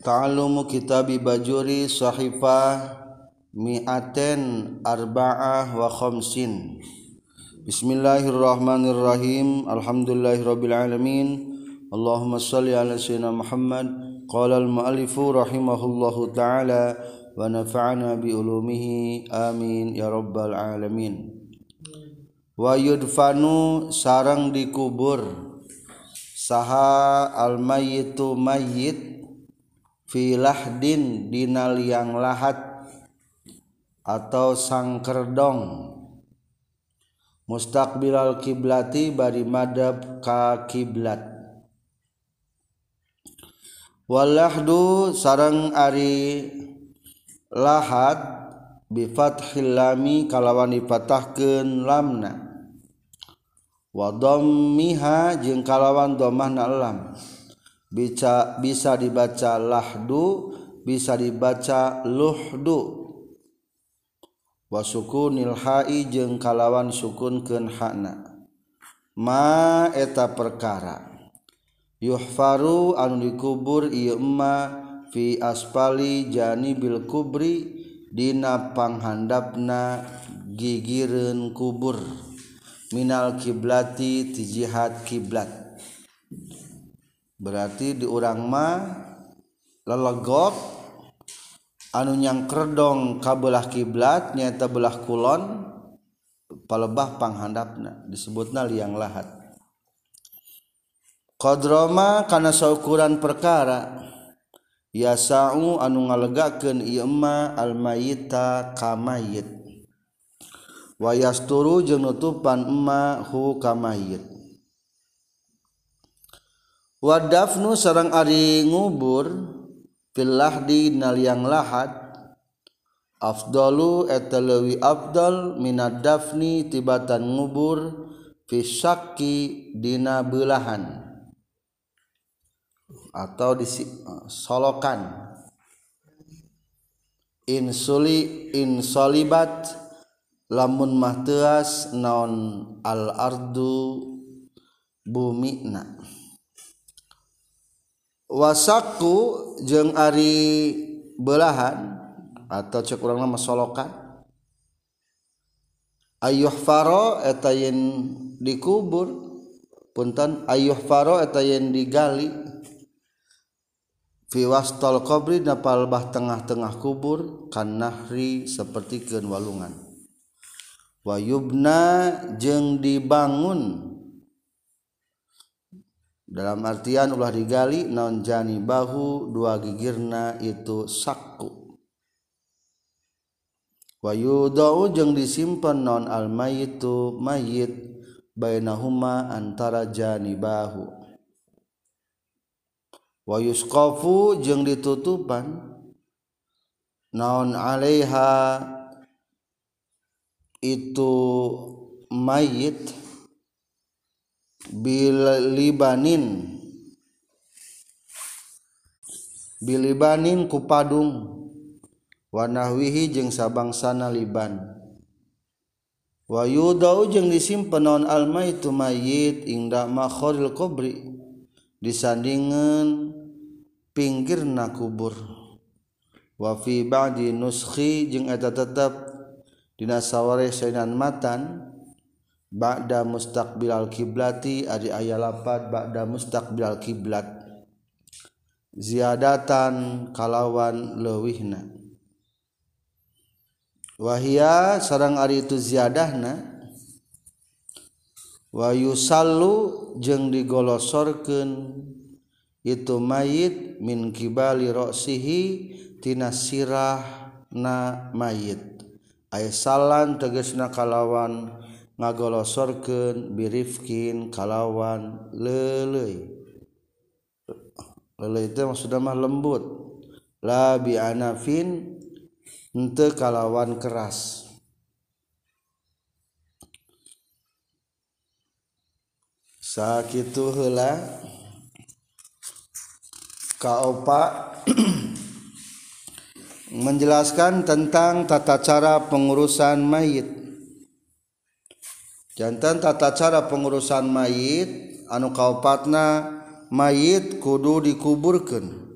Ta'alumu kitabi bajuri sahifah mi'aten arba'ah wa khamsin. Bismillahirrahmanirrahim. Alhamdulillahirabbil alamin. Allahumma salli ala sayyidina Muhammad. Qala al muallifu rahimahullahu taala wa nafa'ana bi ulumihi. Amin. Ya rabbal alamin. Wa yudfanu sarang dikubur saha al mayyitu mayyit filahdin dinal yang lahat atau sangkerdong. Mustaqbilal kiblati bari madab ka kiblat. Walahdu sarang ari lahat bi fathil lami kalawan dipatahkeun lamna. Wa dhammiha jeung kalawan dhammahna lam bisa bisa dibaca lahdu bisa dibaca luhdu. Wa sukunil ha'i jeung kalawan sukunkeun hakna ma eta perkara. Yuhfaru anu dikubur ieu emma fi asfali janibil kubri dina panghandapna gigireun kubur. Minal kiblati ti jihad kiblat. berarti di urang mah lelegok anu yang kerdong kabelah kiblat nyata belah kulon palebah panghandapna disebutna liang lahat. Qadroma kana saukuran perkara yasau anu ngalegakeun ieu ma almayita kamayit wayasturu jeung nutupan emma hu kamayit wadafnu sarang ari ngubur filahdi naliang lahat. Afdalu eta leuwih afdal minad dafni tibatan ngubur fi syakki dina belahan atau di solokan. Insuli insolibat lamun mahtias naon al ardu bumi na wasaku jeung Ari belahan atau cek urang nama solokan. Ayuh faro etayin dikubur punten ayuh faro etayin digali. Fi fiwastol qabri napal bah tengah-tengah kubur kan nahri seperti walungan. Wa yubna jeng dibangun dalam artian ulah digali non jani bahu dua gigirna itu sakku. Wa yudau jeung disimpan non al mayitu mayit bainahuma antara jani bahu. Wa yusqafu jeung ditutupan naon alaiha itu mayit Bilibanin. Bilibanin kupadung Wanahwihi jeung sabangsana liban. Wa yudau jeung disimpen non alma itu mayit indah makhoril kubri disandingan pinggir na kubur wafi ba'di nuskhi jeung eta tetep dina saware sainan matan Ba'da mustaqbil al-kiblati Adi ayat lapat Ba'da mustaqbil al-kiblat Ziyadatan kalawan lewihna Wahia sarang ari itu ziyadahna Wayu salu jeng digolosorkan Itu mayit min kibali roksihi Tina sirah na mayit Aisalan tegesna kalawan ngagolosorkeun birifkin kalawan leleuy leleuy itu maksudna mah lembut. La bi anafin henteu kalawan keras. Sakitu heula kaopa menjelaskan tentang tata cara pengurusan mayit jantan tata cara pengurusan mayit anu kaupatna mayit kudu dikuburkan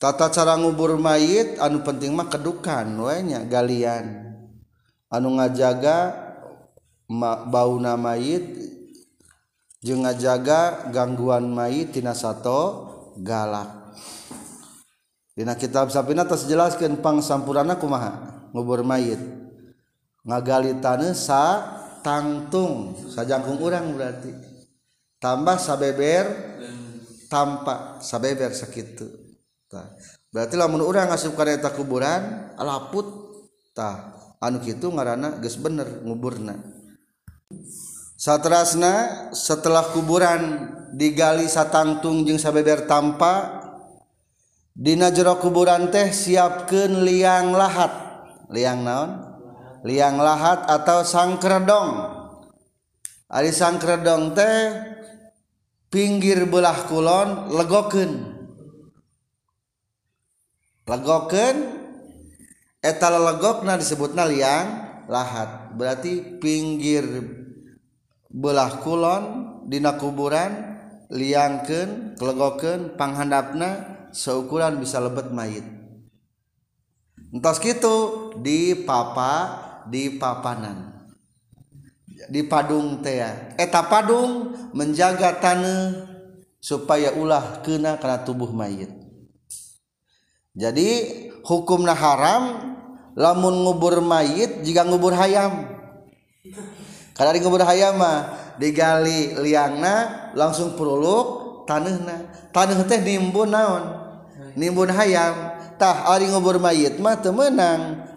tata cara ngubur mayit anu penting mah kedukan wanya galian. Anu ngajaga bau na mayit jeung ngajaga gangguan mayit tina sato galak. Dina kitab sapina tas jelaskeun pang sampurana kumaha ngubur mayit. ngagali ngagalitane sa tangtung sajangkung urang berarti. Tambah sabeber tampak sabeber segitu tah. Berarti lamun orang ngasup ka kuburan alaput. Tah. Anu kitu ngaranna geus bener nguburna. Satrasna setelah kuburan digali satangtung jeung sabeber tampa dina jero kuburan teh siapkeun liang lahat. Liang naon? liang lahat atau sangkredong Ari sangkredong teh pinggir belah kulon legoken legoken etal legokna disebutna liang lahat. Berarti pinggir belah kulon dina kuburan liangken kelegoken panghandapna seukuran bisa lebet mayit. Entos gitu di papa di papanan. Di padung teh eta padung menjaga tanah supaya ulah kena karena tubuh mayit. Jadi hukumnya haram lamun ngubur mayit jika ngubur hayam. Karena di ngubur hayam mah digali liangna langsung peruluk tanahna. Tanah teh nimbun naon? Nimbun hayam. Tah ari ngubur mayit mah teu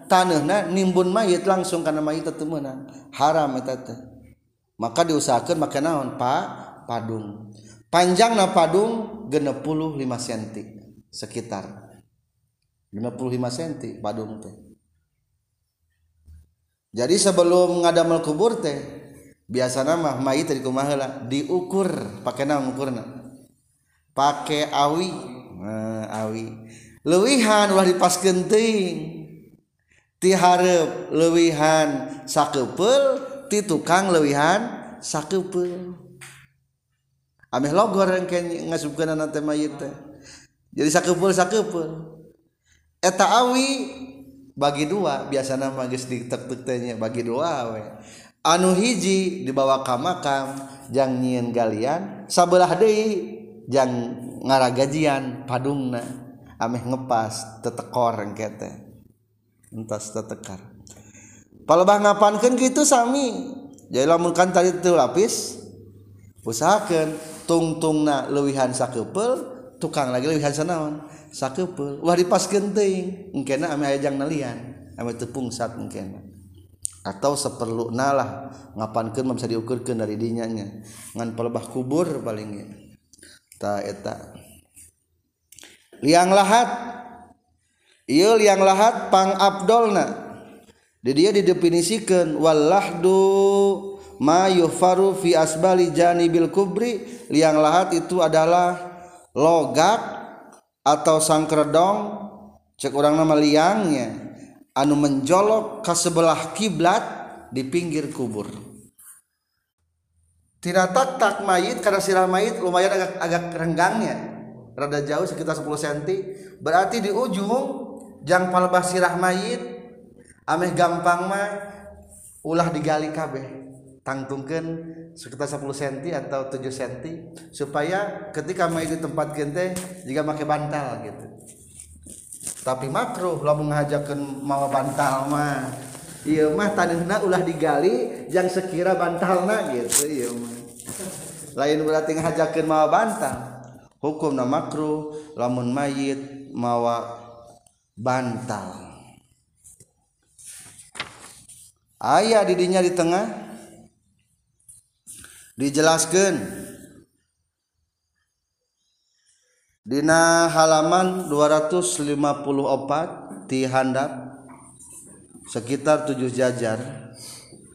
tanahna nimbun mayit langsung karena mayit tetemenan haram etate. maka diusahakan maka naon? Pak padung. Panjang na padung 65 cm sekitar. 55 cm padung teh. Jadi sebelum ngadamel kubur teh biasa nama mayit dari kumahala diukur. Pakai nama ukurna? Pakai awi. Nah, awi. Lewihan ulah dipas genting tiharep lewihan sakepel ti tukang lewihan sakepel ameh logor engke ngasubkeun anak teh mayit teh. Jadi sakepel sakepel eta awi bagi dua biasanya mah geus ditek-teknya bagi dua we. Anu hiji dibawa ka makam jang nyieun galian sabelah deui jang ngaragajian padungna. Ameh ngepas tetekor engke teh. entas tetekar. Palebah ngapankan gitu sami. Jadi lamun kan tadi itu lapis usahakan tungtungna lewihan sakepel tukang lagi lewihan sanaon sakepel wah dipas genting engkena ame ayajang nalian ame tepungsat engkena. Atau seperlu nalah ngapankan bisa diukurkan dari dinyanya. Ngan pelebah kubur palingnya ta eta. Liang lahat. Ieu liang lahat pang abdolna. Di dia didefinisikan walahdu ma yufaru fi asbali janibil kubri. Liang lahat itu adalah logat atau sangkredong cek orang nama liangnya anu menjolok ke sebelah kiblat di pinggir kubur. Tidak tak tak mayit karena sirah mayit lumayan agak agak renggangnya. Rada jauh sekitar 10 cm berarti di ujung jang palbah sirah mayit ameh gampang mah ulah digali kabeh. Tangtungkan sekitar 10 cm atau 7 cm supaya ketika mayit di tempat gente jika pakai bantal gitu. Tapi makruh lamun ngajakeun mawa bantal mah. Iya mah taneuhna ulah digali yang sekira bantalna gitu iya mah. Lain berarti ngajakeun mawa bantal. Hukum na makruh lamun mayit mawa bantal. Ayah didinya di tengah. Dijelaskan. Dina halaman 254 di handap sekitar tujuh jajar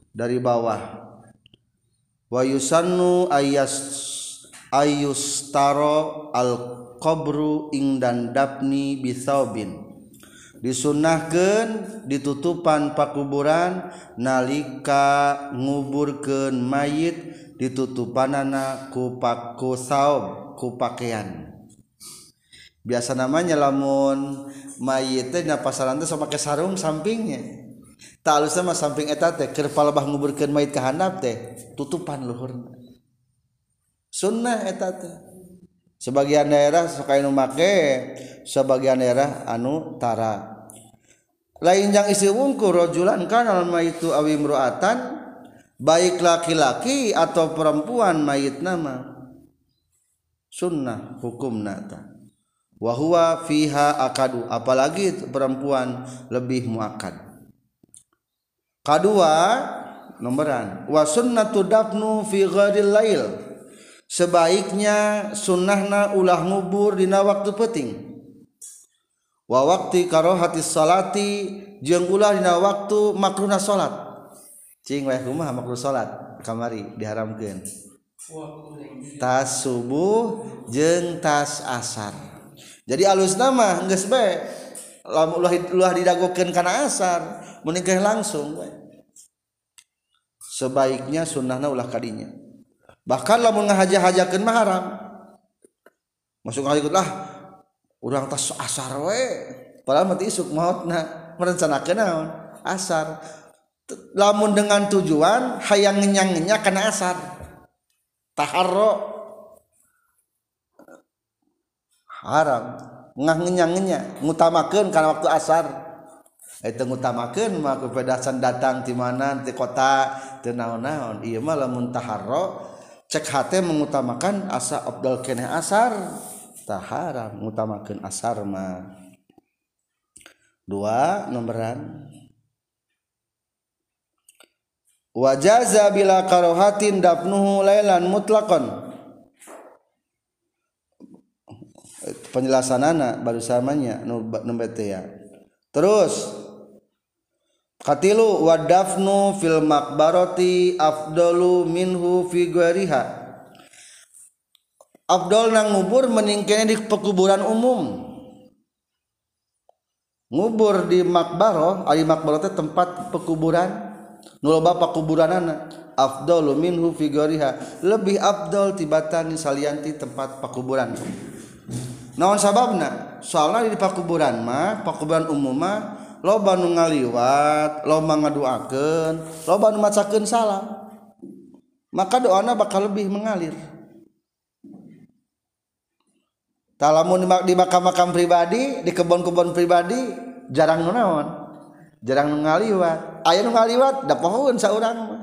dari bawah. Wa yusannu ayas ayustaro al qabru ingdan dapni bisaubin disunahkan ditutupan pakuburan nalika nguburken mayit ditutupan anak kupaku saob kupakaian biasa namanya lamun mayitnya pasaran itu sama pakai sarung sampingnya. Tak halus sama samping eta teh kerpal bah nguburkan mayit ke handap teh tutupan luhur sunnah eta teh. Sebagian daerah suka make sebagian daerah anu tara. Lain yang isi wungku rojulan kana mayitu awi mruatan baik laki-laki atau perempuan mayit nama. Sunnah hukum nata wahwa fiha akadu apalagi perempuan lebih muakad. Kedua nomboran wa sunnatu dafnu fi gharil lail. Sebaiknya sunnahna ulah ngubur dina waktu peting wa waqti karohati salati jeung ulah dina waktu makruhna salat. Cing weh kumaha makruh salat kamari diharamkeun. Tas subuh jeung tas asar. Jadi alus nama geus bae lamun ulah ulah didagokeun kana asar menikah langsung we. sebaiknya sunnahna ulah kadinya. Bahkan lamun ngahaja-hajakeun mah haram. Masuk ngalikut lah urang tas asar we. Padahal mati isuk maut na merencanakan naon? Asar. Lamun dengan tujuan hayang ngenyangnya karena asar. Taharro. Haram. Ngah ngenyangnya ngutamakan karena waktu asar. Eh, Itu ngutamakan mah kepedasan datang di mana di kota di naon-naon. Iya mah lamun taharro cek hati mengutamakan asa abdal kene asar. Ngutamakeun asar mah. Dua nomboran wajaza bila karohatin dafnuhu lailan mutlaqan penjelasan anak baru samanya ya. Terus katilu wadafnu fil makbaroti afdalu minhu fi ghairiha Abdul nang ngubur meningkene di pekuburan umum. Ngubur di makbaroh ari makbaroh teh tempat pekuburan. Nu loba pakuburanana afdalu minhu fi goriha. Lebih afdal tibatan salianti tempat pakuburan. Naon sababna? Soalnya di pakuburan mah pakuburan umum mah loba nu ngaliwat loba ngaduakeun loba nu macakeun salam. Maka doana bakal lebih mengalir. talamun di makam-makam pribadi di kebun-kebun pribadi jarang naon. Jarang ngaliwat. Aya nu ngaliwat da pohon saurang mah.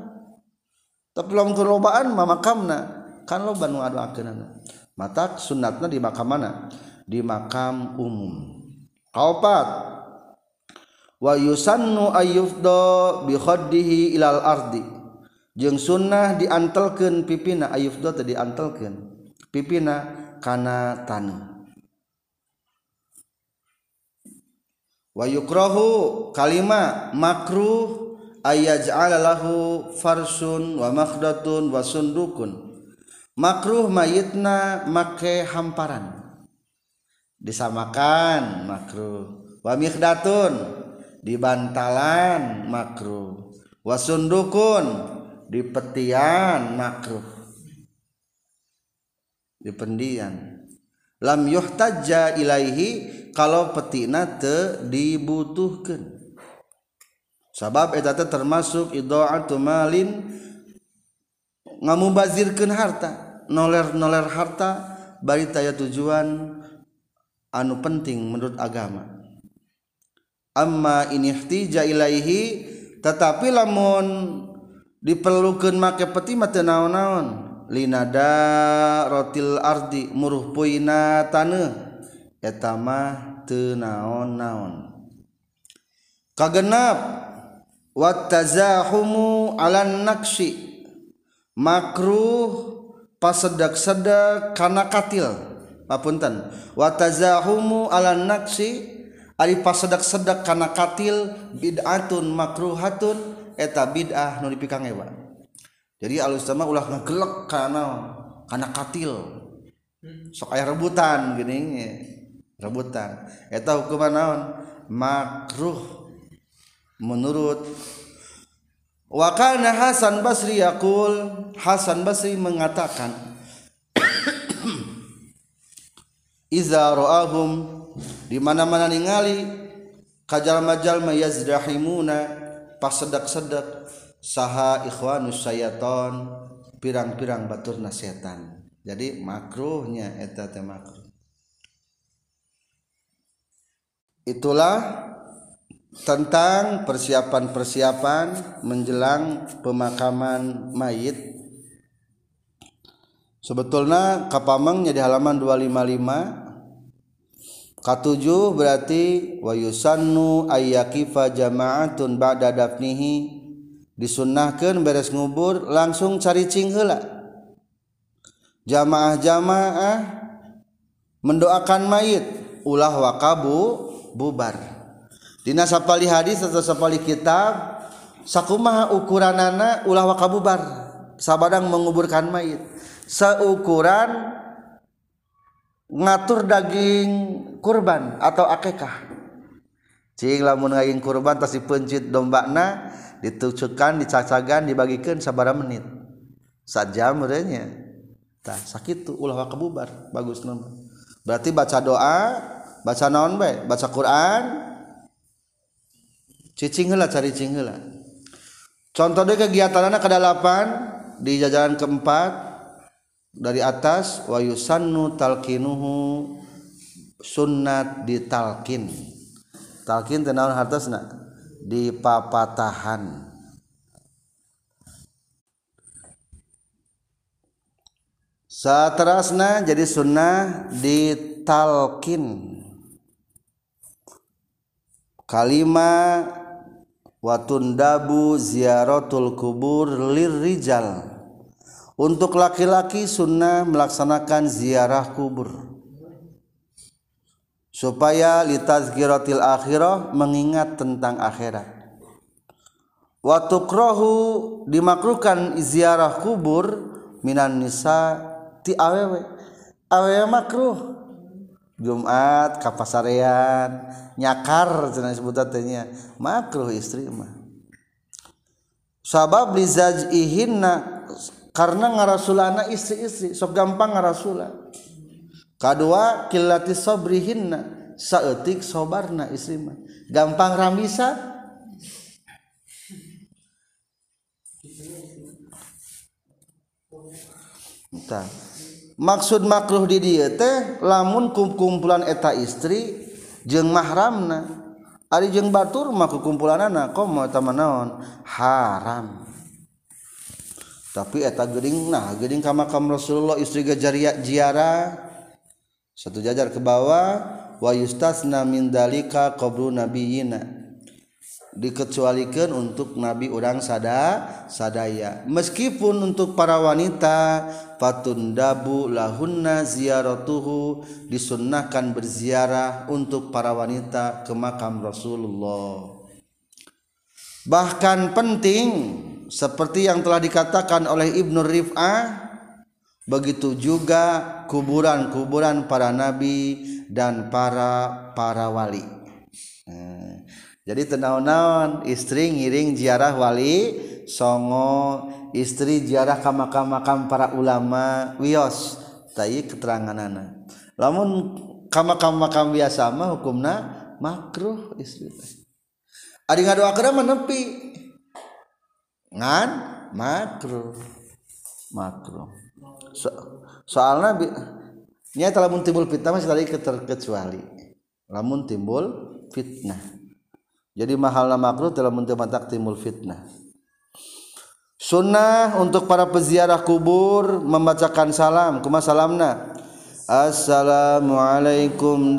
Tapi lamun kelobaan mah makamna. Kan loba nu adu akeunana mata sunatnya di makam mana? Di makam umum. Kaopat. Wa yusannu ayyufda bi khaddihi ilal ardi. Jeung sunnah diantelkeun pipina ayyufda teh diantelkeun. Pipina kana tanu. Wayukrohu kalima makruh ayaj'alalahu farsun wa makhdatun wa sundukun. Makruh mayitna make hamparan. Disamakan makruh. Wa mikhdatun di bantalan makruh. Wasundukun di petian makruh. dipendian lam yuhtajja ilaihi kalau petina te dibutuhkan sabab eta teh termasuk idaatu malin ngamubazirkeun harta noler-noler harta bari taya tujuan anu penting menurut agama. Amma ini ihtija ilaihi tetapi lamun diperlukan make peti mah naon-naon linada rotil ardi muruh puina tane etama tenaon naon naon kagenap watazahumu alan naksi makruh pasedak-sedak kana katil. Mapunten. Watazahumu alan naksi ari pasedak-sedak kana katil bid'atun makruhatun eta bid'ah nu dipikang ewa jadi alus sama ulah ngegelek kana kana katil. Sok aya rebutan gini rebutan. Eta hukuman naon? Makruh menurut Wakana Hasan Basri yakul Hasan Basri mengatakan izaroahum di mana-mana ningali kajal-majal mayazdahimuna pas sedak-sedak saha ikhwanus sayaton pirang-pirang batur setan jadi makruhnya eta teh makruh. Itulah tentang persiapan-persiapan menjelang pemakaman mayit. Sebetulnya kapamangnya di halaman 255 katujuh berarti wa yusannu ayyakifa jama'atun ba'da dafnihi disunnahkan beres ngubur langsung caricing hela jamaah-jamaah mendoakan mayit ulah wakabu bubar. Dina sapali hadis atau sapali kitab sakumaha ukuranana ulah wakabubar sabadang menguburkan mayit. Seukuran ngatur daging kurban atau akekah. cing lamun ngaying kurban tas dipencit dombakna ditucukan dicacagan dibagikan sabara menit. Sajam merenya tah sakit ulah kebubar. Bagus nama berarti baca doa baca naon bae? Baca Quran. Cicing heula cari cing heula contohnya kegiatanana kedalapan di jajaran keempat dari atas wayusannu talkinuhu sunnat ditalkin. Talkin tenawan hartasna di papatahan. Saterasna jadi sunnah ditalkin kalimat watundabu ziaratul kubur lirrijal. Untuk laki-laki sunnah melaksanakan ziarah kubur supaya litazkiratil akhirah mengingat tentang akhirat. Waktu krohu dimakruhkan ziarah kubur minan nisa ti awewe. Awewe makruh. Jumat kapasarean nyakar cenah sebutannya makruh istri mah. Sabab lizaj'ihinna karena ngarasulana istri-istri sok gampang ngarasula kedua kilati sobrihinna saeutik sobarna istri mah. Gampang ramisa Entah. maksud makruh di dia teh lamun kumpulan eta istri jeng mahramna. Ari jeng batur mah kukumpulanana komo eta naon? Haram. Tapi eta geuning nah geuning ka makam Rasulullah istri ge jiarah satu jajar ke bawah wa yustasna min dalika qabru nabiyina. Dikecualikan untuk nabi orang sada sadaya. Meskipun untuk para wanita dabu lahunna ziaratuhu disunnahkan berziarah untuk para wanita ke makam Rasulullah. Bahkan penting seperti yang telah dikatakan oleh Ibnu Rif'ah begitu juga kuburan-kuburan para nabi dan para para wali. Jadi tenaon-naon istri ngiring ziarah wali songo istri ziarah ka makam-makam para ulama wios tai keterangan anak lamun ka makam-makam biasa mah hukumna makruh istri ari ngadoakeun mah nepi. Ngan makruh. Makruh so, soalnya nya telah timbul fitnah masih tadi kecuali lamun timbul fitnah. Jadi mahal makruh telah mentemantak timbul fitnah. Sunnah untuk para peziarah kubur membacakan salam. Kuma salamna? Assalamualaikum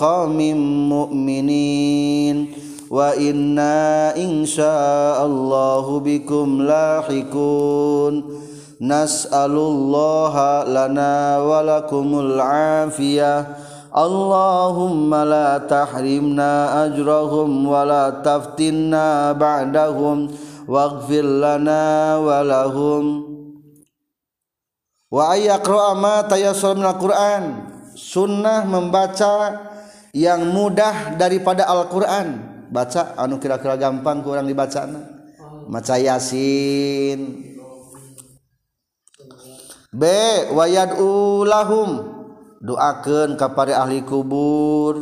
qaumin mu'minin. Wa inna insyaallahu bikum lahikun nas'alullaha lana walakumul afiyah. Allahumma la tahrimna ajrahum wa la taftinna ba'dahum. Waghfir lana wa lahum. Wa ayyaqra'a ma tayassara minal Qur'an. Sunnah membaca yang mudah daripada Al-Qur'an. Baca anu kira-kira gampang kurang dibaca maca yasin. B wayad ulahum. Doakan kepada ahli kubur.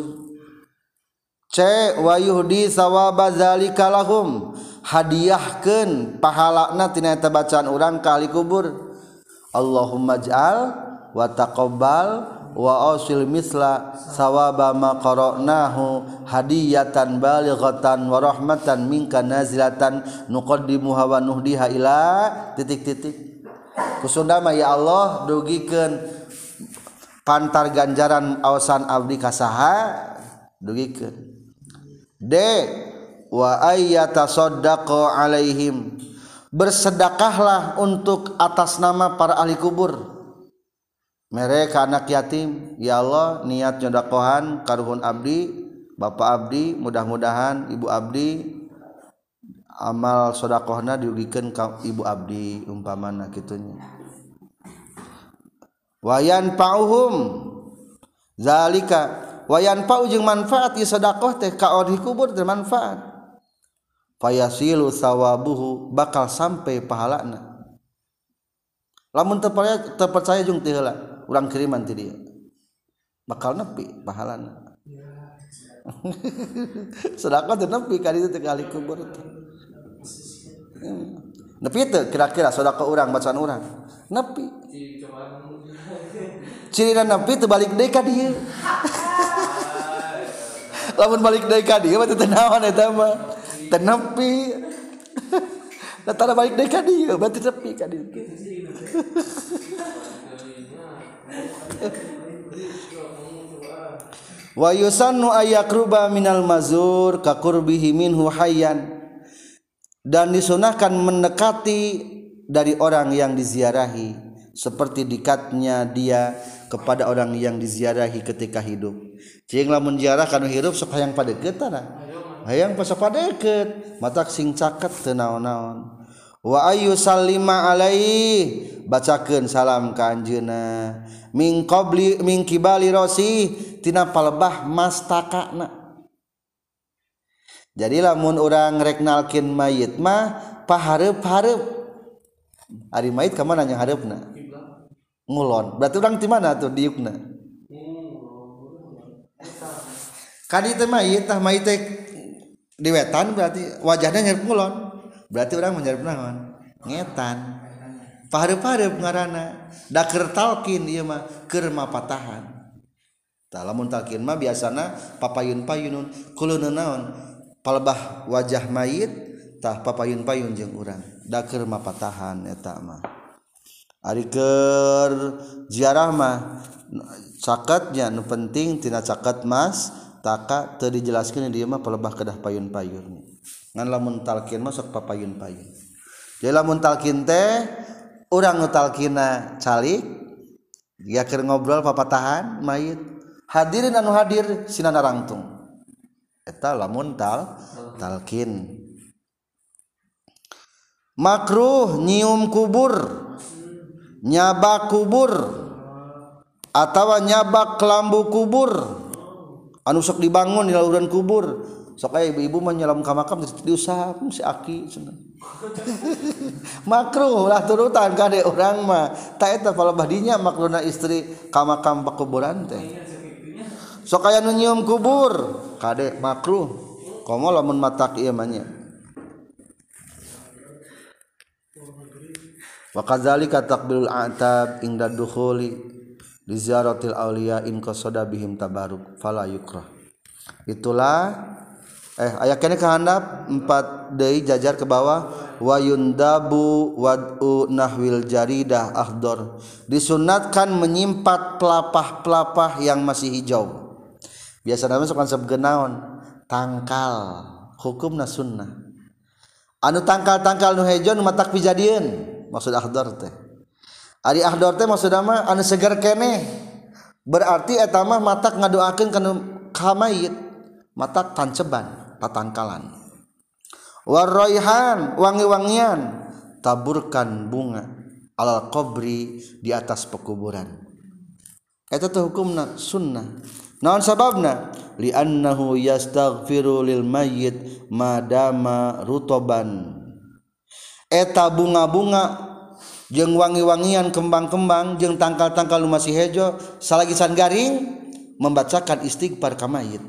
C wayuhdi sawaba zalika lahum. Hadiahkeun pahalana tina eta bacaan urang ka kubur. Allahumma ja'al wa taqabbal wa ausil misla sawaba ma qara'nahu hadiyatan balighatan wa rahmatan minka nazilatan nuqaddimuha wa nuhdiha ila titik-titik. kusundama ya Allah dugikan pantar ganjaran awasan abdi kasaha dugikan D wa ayyata soddaqo alaihim. Bersedekahlah untuk atas nama para ahli kubur. Mereka anak yatim ya Allah niat nyodakohan karuhun abdi bapak abdi mudah-mudahan ibu abdi amal sodakohna diugikan ka ibu abdi umpamana kitunya wayan pauhum zalika. Wayan pau jeung manfaat ieu sedekah teh ka di kubur teh manfaat. Fayasilu sawabuhu bakal sampai pahalana. Lamun teu percaya teu percaya jeung teu heula urang kiriman ti dia. Bakal nepi pahalana. Sedekah teh nepi ka ditu kali kubur teh Hmm. nepi itu kira-kira saudara ke orang bacaan orang nepi. Ciri dan nepi itu balik deka dia lamun balik deka dia nah, berarti tenawan itu tama tenepi datara balik deka dia berarti tepi kan dia wa yusannu ayakruba minal mazur kakurbihi minhu hayyan dan disunahkan mendekati dari orang yang diziarahi seperti dekatnya dia kepada orang yang diziarahi ketika hidup. Cing lamun ziarah kanu hidup sok hayang pada deket hayang pas pada deket mata sing caket teu naon-naon. Wa ayu salima alaihi bacakeun salam ka anjeunna. Min qabli min kibali rosi tina palebah mastakana jadi lamun orang reknalkin mayit mah paharep harep hari mayit kemana yang harepna? Ngulon. Berarti orang di mana tuh diukna? Kadi teh mayit tah mayit di wetan berarti wajahnya nyarep ngulon. Berarti orang menyarep naon? Ngetan. Paharep harep ngarana daker talkin ieu mah keur mapatahan tah lamun talkin mah biasana papayun payunun kulun naon? palebah wajah mayit tah papayun-payun jeung urang. Daker mapatahan eta mah. Ari keur ziarah mah cakatnya nu penting tina cakat mas taka teu dijelaskeun di mah palebah kedah payun-payun. Ngan lamun talkin masuk papayun-payun. Jadi lamun talkin teh urang nu talkina calik dia keur ngobrol papatahan mayit. Hadirin anu hadir sinana rangtung eta lamun tal talkin. Makruh nyium kubur nyaba kubur atau nyaba kelambu kubur. Anu sok dibangun di lauran kubur. Sok aya ibu-ibu menyelam ka makam diusap si aki cenah makruh lah turutan kade orang mah. Tak eta palebah dinya makruhna istri ka makam pakuburan teh. Sok aya nu nyium kubur. Kade makruh. Komo lamun matak ieu mah nya wa kadzalika takbilul atab inda dukhuli di ziaratil auliya in qasada bihim tabaruk fala yukrah. Itulah eh aya kene kehandap empat deui jajar ke bawah wa yundabu wad'u nahwil jaridah ahdor disunatkan menyimpat pelapah-pelapah yang masih hijau biasa namanya sok konsep genaon. Tangkal. Hukumna sunnah. Anu tangkal-tangkal nu hijau nu matak pijadieun maksud ahdor teh. Ari ahdor teh maksud mah anu seger kene. Berarti eta mah matak ngadoakeun kana kamayit matak tanceban patangkalan. Warroihan wangi-wangian. Taburkan bunga alal qabri di atas pekuburan. Eta tuh hukumna sunnah naon sababna. Liannahu yastaghfiru lil mayyit madama rutoban. Eta bunga-bunga jeung wangi-wangian kembang-kembang jeung tangkal-tangkal lu masih hejo salagisan garing membacakan istighfar ka mayit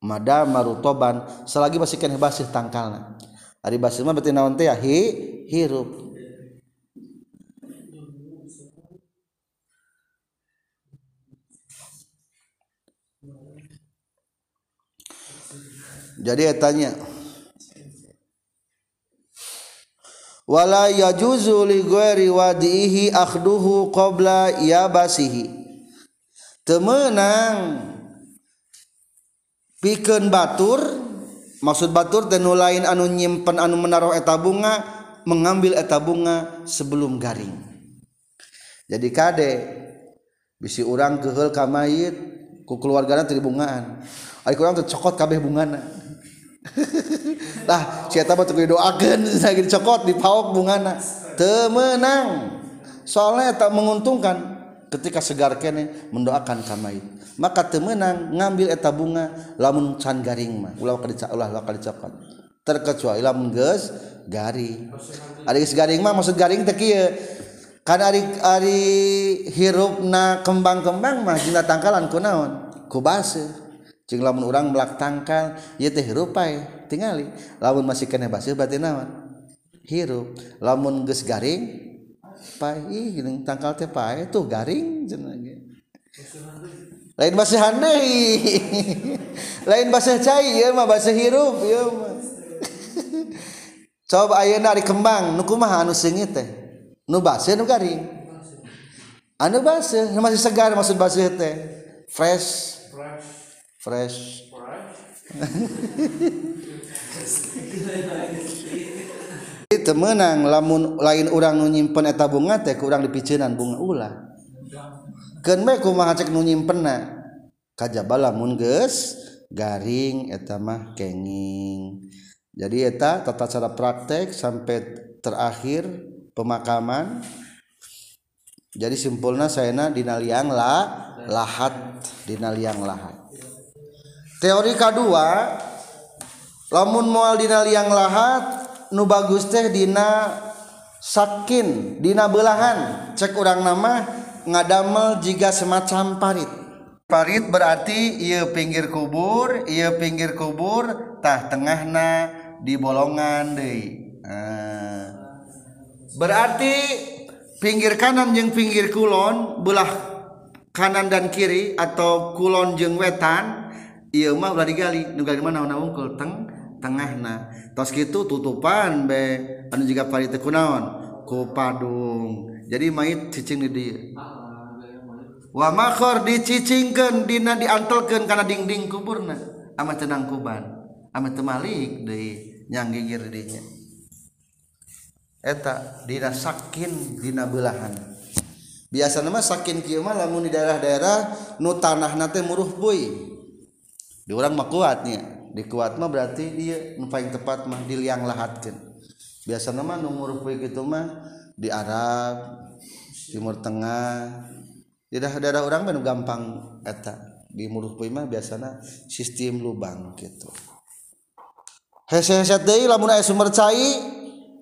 madama rutoban selagi masih kana basih tangkalna. Ari basih mah berarti naon teh hi hirup. Jadi tanya wala yajuzu li ghairi wadihi akhduhu qabla yabasihi? Temenang. Pikeun batur maksud batur teh lain anu nyimpen anu menaruh eta bunga mengambil eta bunga sebelum garing. Jadi kade bisi urang keheul ka mayit ku keluargana teu bungaan. Ari urang teh cokot kabeh bungana Nah, si eta mah teu doakeun lagi dicokot di pauk bungana. Teu meunang. Soalnya tak menguntungkan ketika segar kene mendoakan kamait. Maka temenang ngambil eta bunga lamun can garing mah. Ulah kali dicak ulah kali cokot Terkecuali lamun geus garing. Ari geus garing mah maksud garing teh kieu. Kan ari ari hirupna kembang-kembang mah dina tangkalan kunaon? Ku base. Jeng lamun orang melak tangkal ya teh rupai tingali. Lamun masih kena basir berarti naon? Hirup. Lamun geus garing pai ih tangkal teh pai tuh garing cenah lain bahasa handai lain bahasa cai ya mah bahasa hirup ya mah. Coba ayeuna ari kembang nu kumaha anu seungit teh? Nu basuh nu garing. Anu basuh masih segar maksud basuh teh? Fresh. Fresh. fresh. itu menang lamun lain orang nyimpen eta bunga teh kurang orang dipicinan bunga ulah keun bae kumaha cek nu nyimpenna kajaba lamun geus garing eta mah kenging. Jadi eta tata cara praktek sampai terakhir pemakaman. Jadi simpulna saya dina liang la lahat dina liang lahat. teori kedua lamun mual dina liang lahat nu bagus teh dina sakin dina belahan. Cek orang nama ngadamel jika semacam parit. Parit berarti ia pinggir kubur ia pinggir kubur tah tengahna di bolongan deui. Nah. berarti pinggir kanan yang pinggir kulon belah kanan dan kiri atau kulon jeng wetan iya mah ulah digali. Nu gali mana naon wungkul teng tengahna. Tos gitu tutupan be anu juga pari teu kunaon? Ku padung jadi mait cicing di dia. wa makhor dicicingkeun dina diantelkeun kana dinding kuburna. Ama tenang kuban ama temalik deui nyang gigir dinya. Eta dina sakin dina belahan biasa nama sakin kieu mah lamun di daerah-daerah nu tanahna teh muruh puing di orang mah kuatnya di kuat mah berarti dia paling tepat mah di liang lahatkeun biasa nama nomor gitu mah di Arab Timur Tengah. Di daerah orang mah gampang eta. Di muruh poe mah biasana sistem lubang gitu. Hese-hese deui lamun aya sumber cai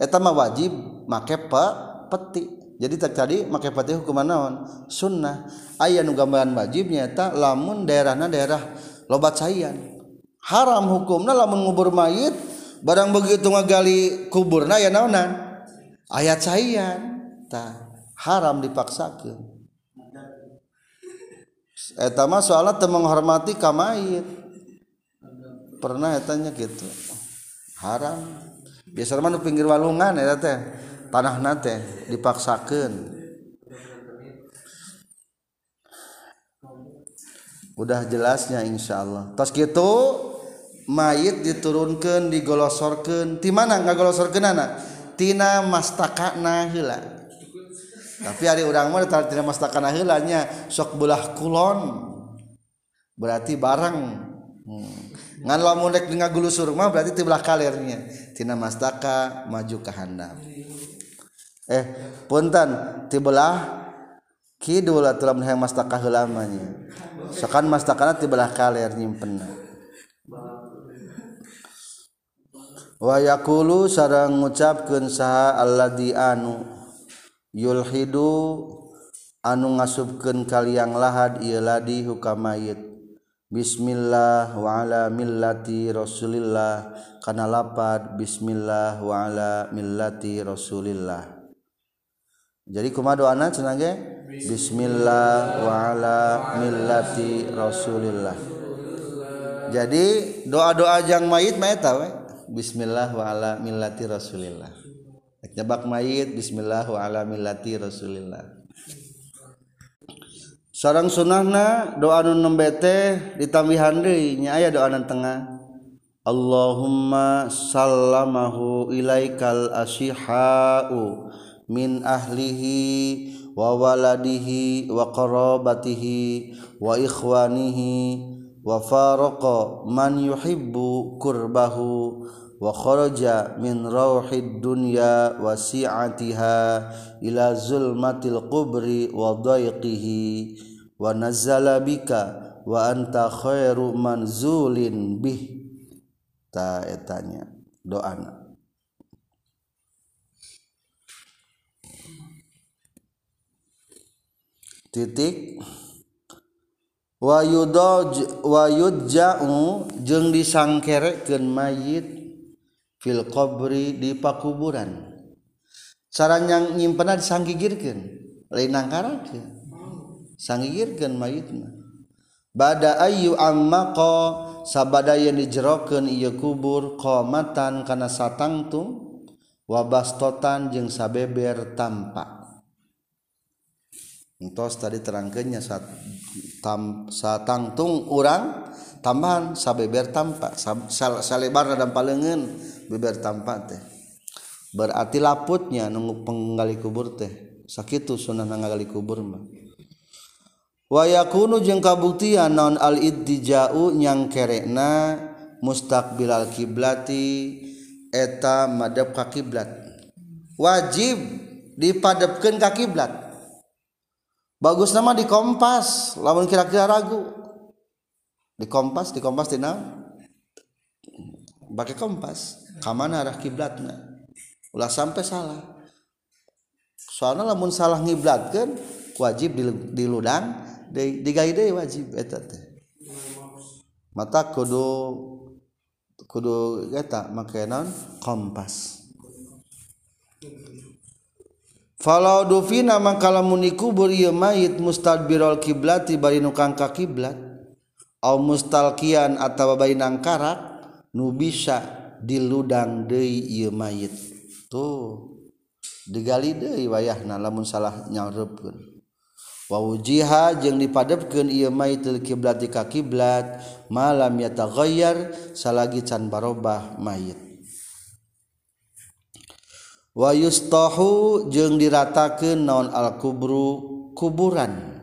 eta mah wajib make pe peti. Jadi tadi make peti hukuman naon? Sunnah. Aya nu gambaran wajibnya eta lamun daerahna daerah lobat sayan haram hukumna lamun ngubur mayit barang begitu ngagali kuburna ya naonan ayat sayan ta haram dipaksakan eta mah soalnya teu menghormati ka mayit. Pernah etanya gitu haram. Biasa mah pinggir walungan eta teh tanah nate dipaksakan udah jelasnya Insya Allah tas gitu mayit diturunkan digolosorkan di mana nggak golosorkan anak tina mastakana hila tapi hari orang mah tar tina mastakana hilanya sok belah kulon. Berarti barang. Hmm. ngan lamun rek dengan gulusur mah berarti tibelah kalernya. Tina mastaka maju ke handap eh punten. Tibelah kidul atulah mastaka hilamanya sekan mastakana tibelah kaler nyimpen. Wa wayakulu sarang ngucapkeun saha alladzi anu yulhidu anu ngasubkeun kaliang lahad ieu ladi hukamayit. Bismillah wa ala millati rasulillah. Kana lapad bismillah wa ala millati rasulillah. Jadi kumaha doana cenah ge? Bismillah wa ala millati Rasulillah. Jadi doa-doa jang mayit mayit tahu eh? Bismillah wa ala millati Rasulillah. Nyebak mayit Bismillah wa ala millati Rasulillah. Sarang sunahna doa nun nembete ditambihan deui nya aya doa nan tengah. Allahumma sallamahu ilaikal asihau min ahlihi wawaladihi wa qarabatihi wa ikhwanihi wa faraqa man yuhibbu kurbahu wa kharaja min rauhid dunya wa si'atiha ila zulmatil qubri wa daiqihi wa nazzala bika wa anta khairu manzulin bih. Ta etanya doana titik. Wayudo wayud ja'u jeung disangkerekeun mayit fil qabri di pakuburan. Cara yang nyimpenan sanggigirkeun lain nangkarakeun. Sanggigirkeun mayit mah bada ayu ammaqa sabadaya dijerokeun ieu kubur qomatan kana satangtung wabastotan jeung sabeber tampak. entos tadi terangkannya saat tam, satangtung urang tambahan sabeber tampak salebar dan palengen beber tampak teh. Berarti laputnya nunggu penggali kubur teh sakit sunnah nanggali kubur mah. Wayakunu jeng kabuktian non al iddijau nyang kerekna mustaqbil al kiblati eta madep ka kiblat. Wajib dipadepkeun ka kiblat. bagus nama di kompas. Lamun kira-kira ragu. Di kompas di kompas tina. Pakai kompas. Kamana arah kiblatna? Ulah sampai salah. Soalnya lamun salah ngiblat kan wajib diludang di, digai deui wajib eta teh. Mata kudu kudu eta make naon? Kompas. Falau dufina mangkala muni kubur ieu mayit mustadbirul kiblati bari nu kang ka kiblat au mustalkian atawa bari nangkarak nu bisa diludang deui ieu mayit. Tuh. Digali deui wayahna lamun salah nyareupkeun. Wa wujiha jeung dipadepkeun ieu mayitul kiblati ka kiblat malam ya yataghayyar salagi can barobah mayit. wayustahu jeung diratakan naon al-kubru kuburan.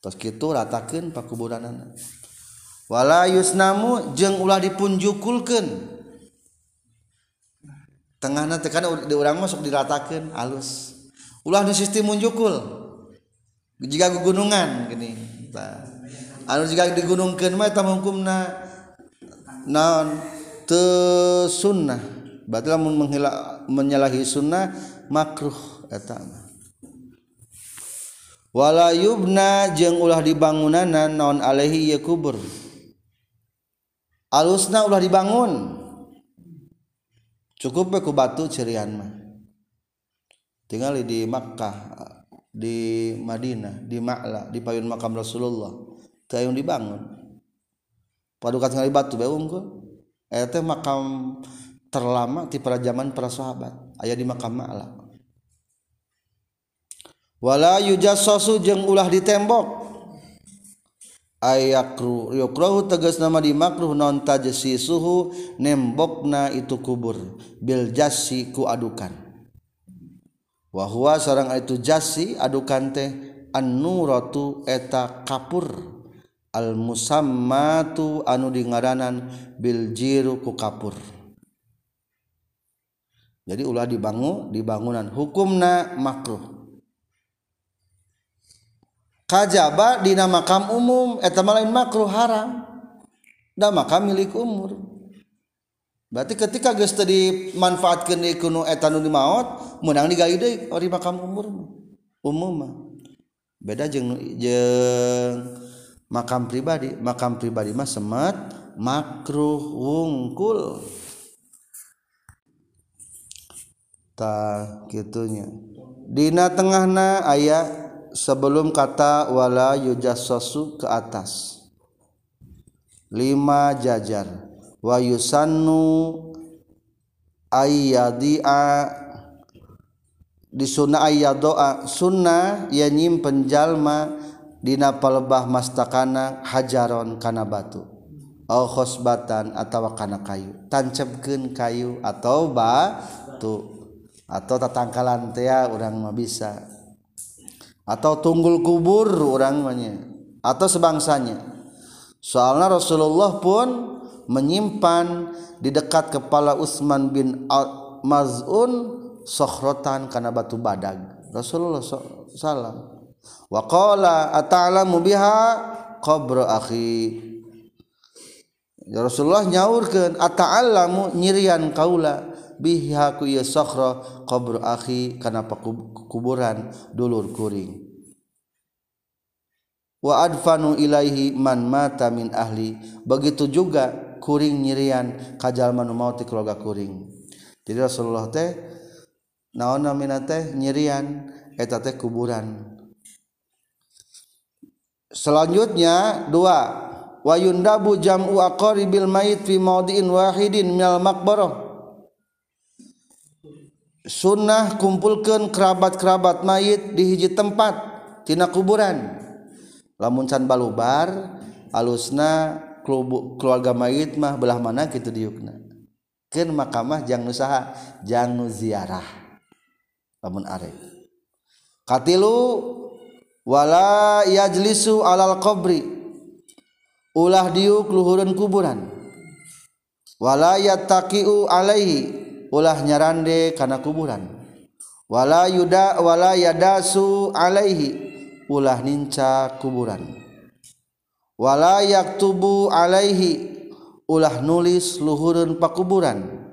Tos kitu ratakeun pakuburanana wala yusnamu jeng ulah dipunjukulkan tengahna tekan di orang masuk diratakan halus ulah di sistem munjukul. Jika gunungan gini. Anu jika digunungkan mah eta hukumna naon? Te sunnah. Berarti lamun menghilangkan menyalahi sunnah makruh eta wala yubna jeung ulah dibangunanan naon alaihi ya kubur. Alusna ulah dibangun. Cukup ku batu cerian mah. Tinggal di Makkah di Madinah di Ma'la di payun makam Rasulullah. Tayung dibangun. Paduka tinggal di batu bae unggul eta makam terlama di para zaman para sahabat. Ayah di makam Ma'la. Wala yujassasu jeung ulah ditembok ayakru yukrahu tegas nama di makruh non tajsi suhu nembokna itu kubur. Bil jasi ku adukan. Wahwa sarang itu jasi adukan teh annuratu eta kapur. Al musammatu anu dingaranan bil jiru ku kapur. jadi ulah dibangun di bangunan hukumna makruh. Kajaba dina makam umum eta lain makruh haram. Da makam milik umur. Berarti ketika geus teu dimanfaatkeun di kunu eta nu maot meunang digali deui ori makam umur umum mah. Beda jeng, jeung makam pribadi. Makam pribadi mah semat makruh wungkul. ta gitunya. Dina tengahna ayat sebelum kata wala yujassasu ke atas. Lima jajar. Wa yusannu ayyadi'a. Di sunnah ayat doa sunnah ya nyimpen jalma dina palebah mastakana hajaron kana batu. Au khosbatan atau kana kayu. Tancapkeun kayu atau batu. Atau tatangkalan teh orang mah bisa. Atau tunggul kubur orangnya atau sebangsanya. Soalnya Rasulullah pun menyimpan di dekat kepala Utsman bin Maz'un sokhrotan karena batu badag. Rasulullah salam. Wa qala ata'lamu biha qabru akhi. Ya Rasulullah nyaurkeun ata'lamu nyirian kaula biha ku ieu sakhra qabr akhi kana kuburan dulur kuring. Wa adfanu ilaihi man mata min ahli. Begitu juga kuring nyirian kajal manu maut keluarga kuring. Jadi Rasulullah teh naon namina teh? Nyirian eta teh kuburan. Selanjutnya dua wa yundabu jam'u aqaribil mayit fi maudiin wahidin minal maqbarah sunnah kumpulkan kerabat-kerabat mayit di hiji tempat tina kuburan. Lamuncan balubar alusna keluarga mayit mah belah mana gitu diukna. Ken makamah jangan usaha jangan ziarah. Lamun arek. Katilu wala yajlisu alal qabri. Ulah diuk luhureun kuburan. Wala yattaqiu alaihi. ulah nyarande karena yuda wala yadasu Alaihi. Ulah ninca kuburan. Wala yaktubu Alaihi. Ulah nulis luhurun pakuburan.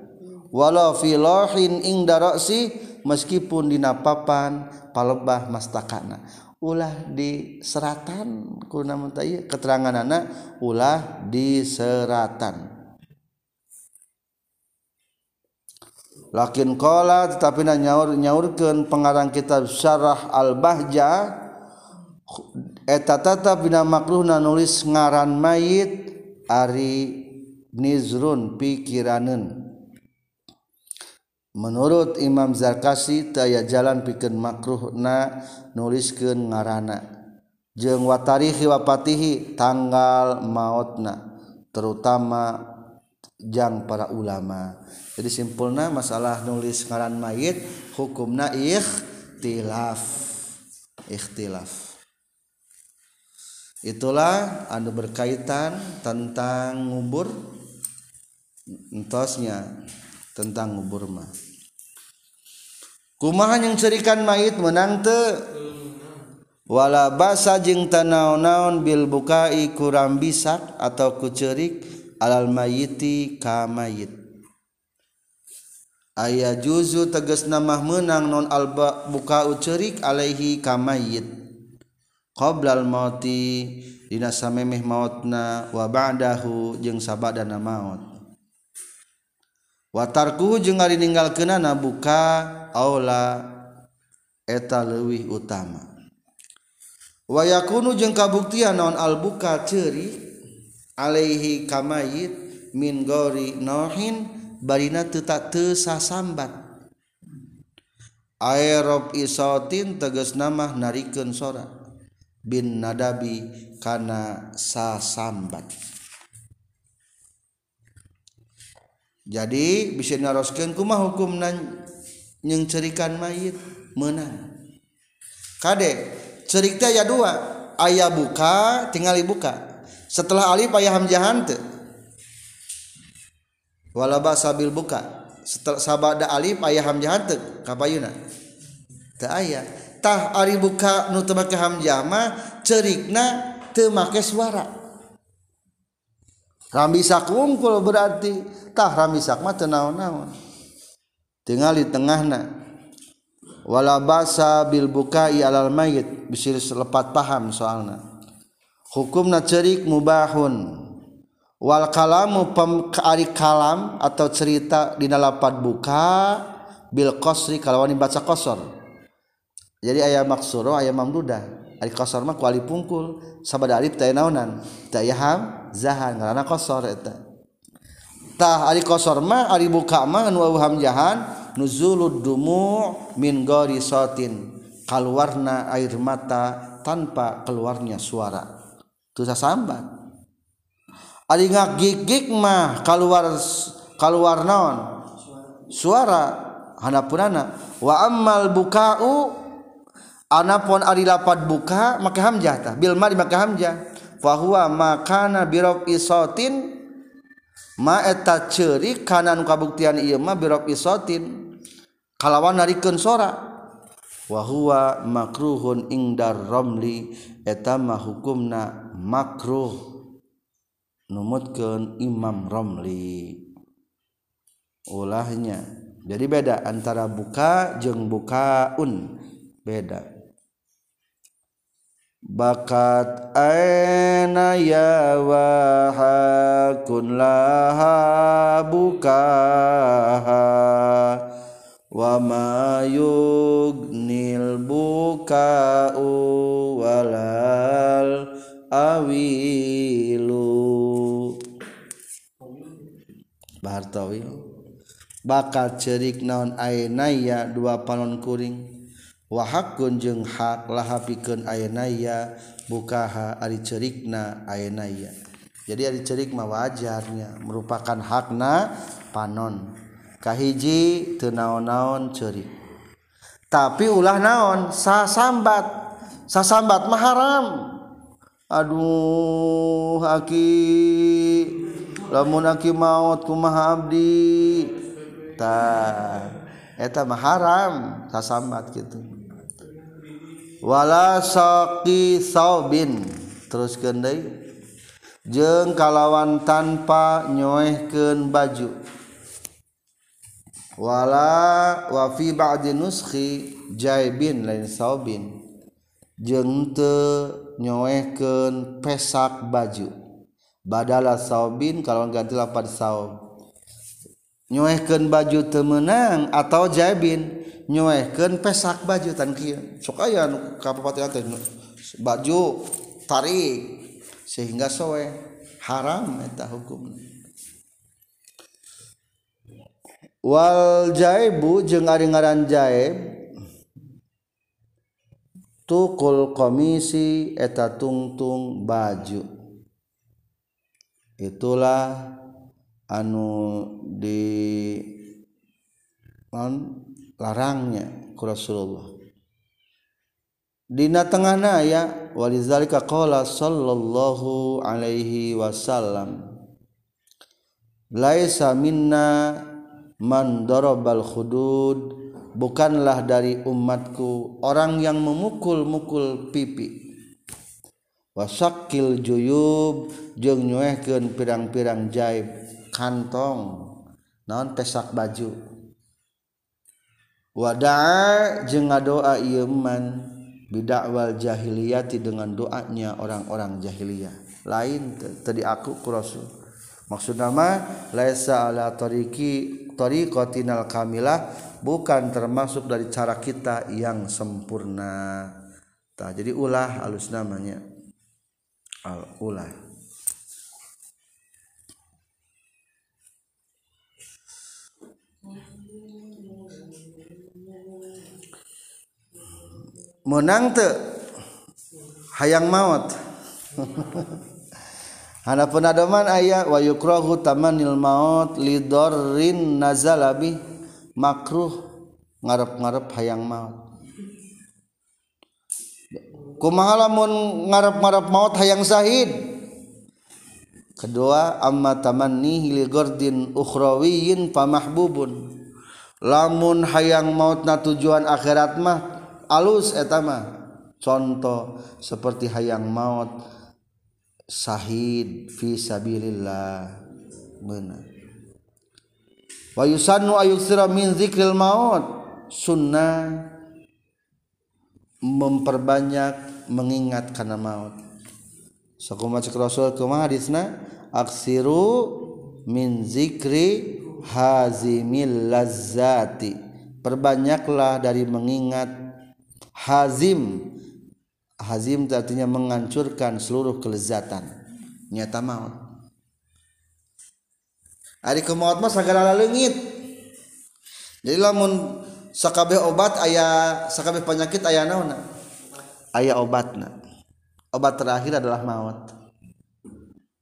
Wala fi lohin ing daroksi meskipun dina papan palebah mastakana. Ulah di seratan kuna keterangan anak ulah di seratan lakin kola tetapi na nyaur nyaurkan pengarang kitab syarah al-bahja eta tetap bina makruh nulis ngaran mayit ari nizrun pikiranen. Menurut Imam Zarkasi taya jalan pikeun makruh na nuliskeun ngarana. Jeung watarihi wapatihi tanggal mautna terutama jang para ulama. Jadi simpulna masalah nulis ngaran mayit hukumna ikhtilaf. Ikhtilaf. Itulah anu berkaitan tentang ngubur entosnya tentang ngubur mah. Kumaha yang cerikan mayit menang te wala basa jeung tanaon-naon bil bukai kurang bisak atau kucerik alal mayiti ka mayit aya juzu teges nama menang non alba buka ucerik Alaihi kamayit qoblal mauti dina samemeh mautna wa ba'dahu jeung sabadana maut. Watarku jeung ari ninggalkeunana buka aula eta leuwih utama. Wa yakunu jeung kabuktian naon albuka ceuri alaihi kamayit min gori nohin barina teta sasambat. Aerob isotin teges nama narikeun sora. Bin nadabi kana sasambat. Jadi bisa naroskeun kumah hukum nan nyeng cerikan mayit menang. Kade cerita ya dua. Ayah buka tinggal buka setelah alif ayah hamzah hante walaba sabil buka. Setelah sabada alif ayah hamzah teu kapayuna teu aya. Tah ari buka nu teu make hamzah mah cerikna teu make suara. Rambisak wungkul berarti tah rambisak mah teu naon-naon. Tinggal di tengahna. Wala basa bil bukai alal mayit bisa lepat paham soalna. Hukumna cerik mubahun. Wal kalamu pem ari kalam atau cerita di lapat buka bil qasri kalau baca kosor jadi ayam maksuro ayam mamdudah ari kosor mah kuali pungkul. Sabada alif teh naonan teh ham zahan ngaranna kosor eta. Tah ari kosor mah ari buka mah anu hamjahan nuzulud dumu min gharisatin keluarna air mata tanpa keluarnya suara. Itu sasambat ari ngagigik mah keluar keluar naon? Suara. Hanapunana. Wa ammal buka'u anapun ari lapat buka maka hamzah tah. Bil mari maka hamzah fa huwa makana birob isotin ma eta ceuri kana nu kabuktian ieu mah birab isotin kalawan narikeun sora wa huwa makruhun ingdar ramli eta mah hukumna makruh. Numutkeun Imam Ramli ulahnya. Jadi beda antara buka jeung bukaun beda. Bakat aina ya wahakun laha bukaha. Wama yugnil buka'u walal awilu Bahartawi bakal cerik naon aenaya dua panon kuring. Wahakun jeung hak laha pikeun aenaya bukaha ari cerikna aenaya jadi ari cerik mah wajarnya merupakan hakna panon. Kahiji teu naon-naon cerik tapi ulah naon? Sasambat. Sasambat mah haram. Aduh aki. lamun aki maut kumaha abdi? Ta eta mah haram sasambat gitu wala saqi saubin. Terus deui? Jeung kalawan tanpa nyoehkeun baju. Wala wa fi ba'di nuskhi jaibin lain saubin. Jeung teu nyoehkeun pesak baju. badala saubin kalau ganti lapan saub nyuehkeun baju temenang atau jabin nyuehkeun pesak baju tan kieu. Sok aya nu kapapati baju tarik sehingga soe haram eta hukumna wal jaibu jeung ari ngaran jaib tukul komisi eta tungtung baju. Itulah anu di on larangnya ku Rasulullah. Dina tengahna ya walizalika qala sallallahu alaihi wasallam laisa minna mandorobal khudud. Bukanlah dari umatku orang yang memukul-mukul pipi wasakil juyub jeung nyuehkeun pirang-pirang jaib kantong. Naon pesak baju? Wada'a jeung ngadoa ieu man. Bidakwal jahiliyati dengan doanya orang-orang jahiliyah. Lain tadi aku ku rasul. Maksud nama laisa ala tariqi tariqatinal kamilah bukan termasuk dari cara kita yang sempurna. Tah, jadi ulah halus namanya. Al ulah. Menang te hayang maut. Hanapun adaman ayat wa yukrahu tamanil maut lidorrin nazalabi makruh ngarep-ngarep hayang maut. kumahalamun ngarap-ngarap maut hayang zahid kedua amma tamannihi li gardin ukhrawiyin famahbubun. Lamun hayang maut na tujuan akhirat mah alus etama contoh seperti hayang maut sahid fi sabilillah. Benar wa yusannu ayusra min zikril maut. Sunnah. Memperbanyak mengingat karena maut. Sakumat cek Rasul kumaha hadisna? Aksiru min zikri hazimil lazzati. Perbanyaklah dari mengingat hazim. Hazim artinya menghancurkan seluruh kelezatan. Nyata maut. Ari ke maut mah segala leungit jadi lamun sakabeh obat aya sakabeh penyakit aya naon? Aya obatna. Obat terakhir adalah maut.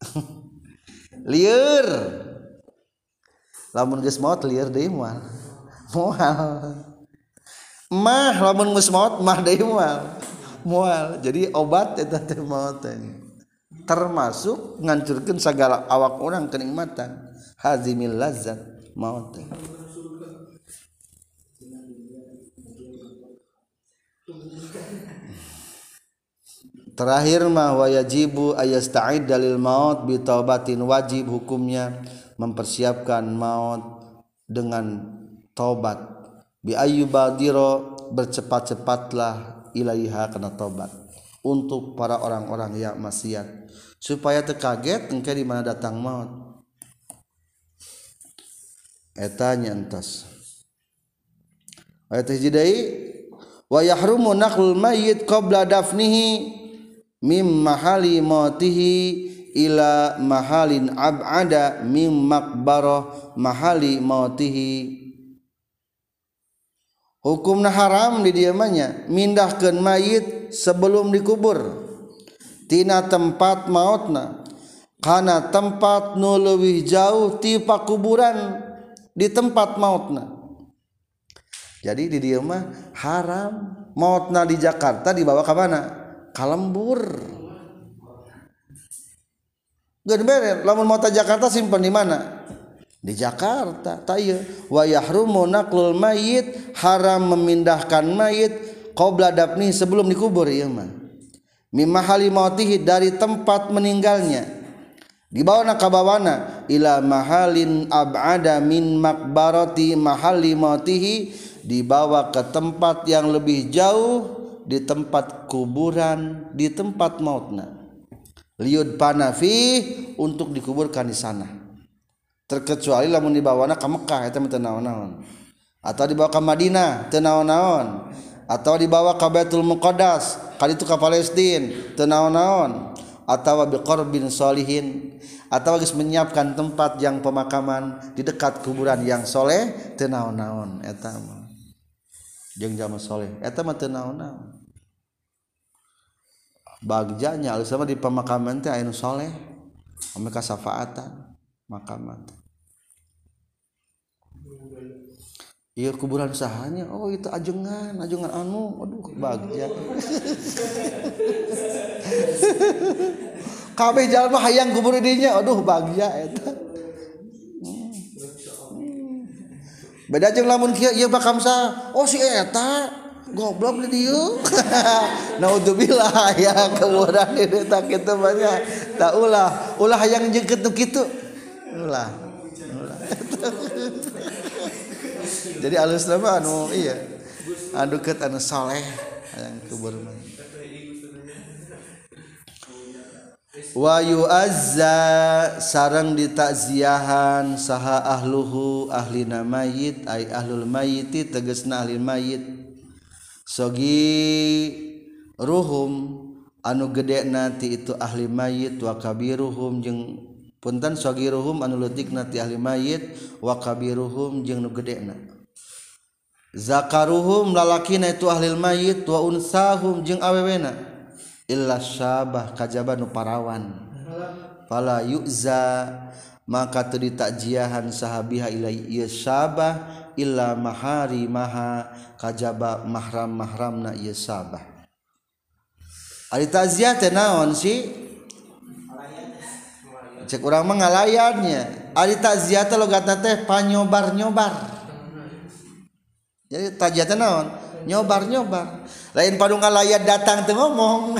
Liur lamun geus maut liur deui moal moal mah lamun geus maut mah deui moal moal jadi obat eta teh maut termasuk ngancurkeun segala awak orang kenikmatan. Hazimil lazat maut. Terakhir mah wajibu ayasta'id dalil maut bi taubatin wajib hukumnya mempersiapkan maut dengan taubat. Bi ayyubadiro bercepat-cepatlah ilaiha kana tobat untuk para orang-orang yang maksiat. Supaya terkaget engke di mana datang maut? Eta nyantos ayat hiji wa yahrumu naqlul mayyit qabla dafnihi mim mahali mautihi ila mahalin ab'ada mim makbarah mahali mautihi. Hukumna haram di diamanya mindahkan mayit sebelum dikubur. Tina tempat mautna. Karena tempat nu lebih jauh tipa kuburan di tempat mautna jadi di dia mah haram. Mautna di Jakarta dibawa ke mana? Kalembur Gak beres, lamun mau Jakarta simpan di mana? di Jakarta. Tayo wa yahrumu mayit. Haram memindahkan mayit. Qabla dafni sebelum dikubur ieu mah. Mimahali mautihi dari tempat meninggalnya. Dibawa ka bawana ila mahalin ab'ada min makbarati mahali mautihi dibawa ke tempat yang lebih jauh di tempat kuburan di tempat mautna liud panafi untuk dikuburkan di sana. Terkecuali lamun dibawana ke Mekah itu teu naon-naon. Atau dibawa ke Madinah teu naon-naon. Atau dibawa ke Baitul Muqaddas kali itu ke Palestina teu naon-naon. Atau biqorbin solihin atau geus menyiapkan tempat yang pemakaman di dekat kuburan yang soleh teu naon-naon eta mah jeung jama soleh. Eta mah teu naon-naon. Bagjanya alus sama di pemakaman teh anu soleh. Ame kasafaatan makaman Iya kuburan sahanya oh itu ajengan ajengan anu. Aduh bagja. Kabeh jalma hayang kubur dinya aduh bagja eta beda jeung lamun kieu ieu bakam sa oh si eta? Goblok di dieu. Naudzubillah ya kemudian itu tak kitu banyak tak ulah ulah hayang jeung kitu kitu. Ulah ulah. Jadi alus nama anu iya. Anu ket anu soleh yang kubur mah. wa yu'azza sarang ditakziahan saha ahluhu ahli mayit ay ahlul mayiti tegesna ahli mayit. Sogi ruhum anu gede nanti itu ahli mayit wa kabiruhum jeung punten sogi ruhum anu leutik nanti ahli mayit wa kabiruhum jeung nu gedena. Zakaruhum lalakina itu ahli mayit wa unsahum jeung awewena. illa syabah kajaba nu parawan. Fala yuza maka teu ditakjiahan sahabiha ila ieu syabah illa mahari maha kajaba mahram mahramna ieu syabah. Ari takziah teh naon si cek urang mah ngalayannya ari takziah teh logatna teh panyobar-nyobar. Jadi takziah teh naon? Nyobar nyobar. Lain padungan layat datang tuh ngomong.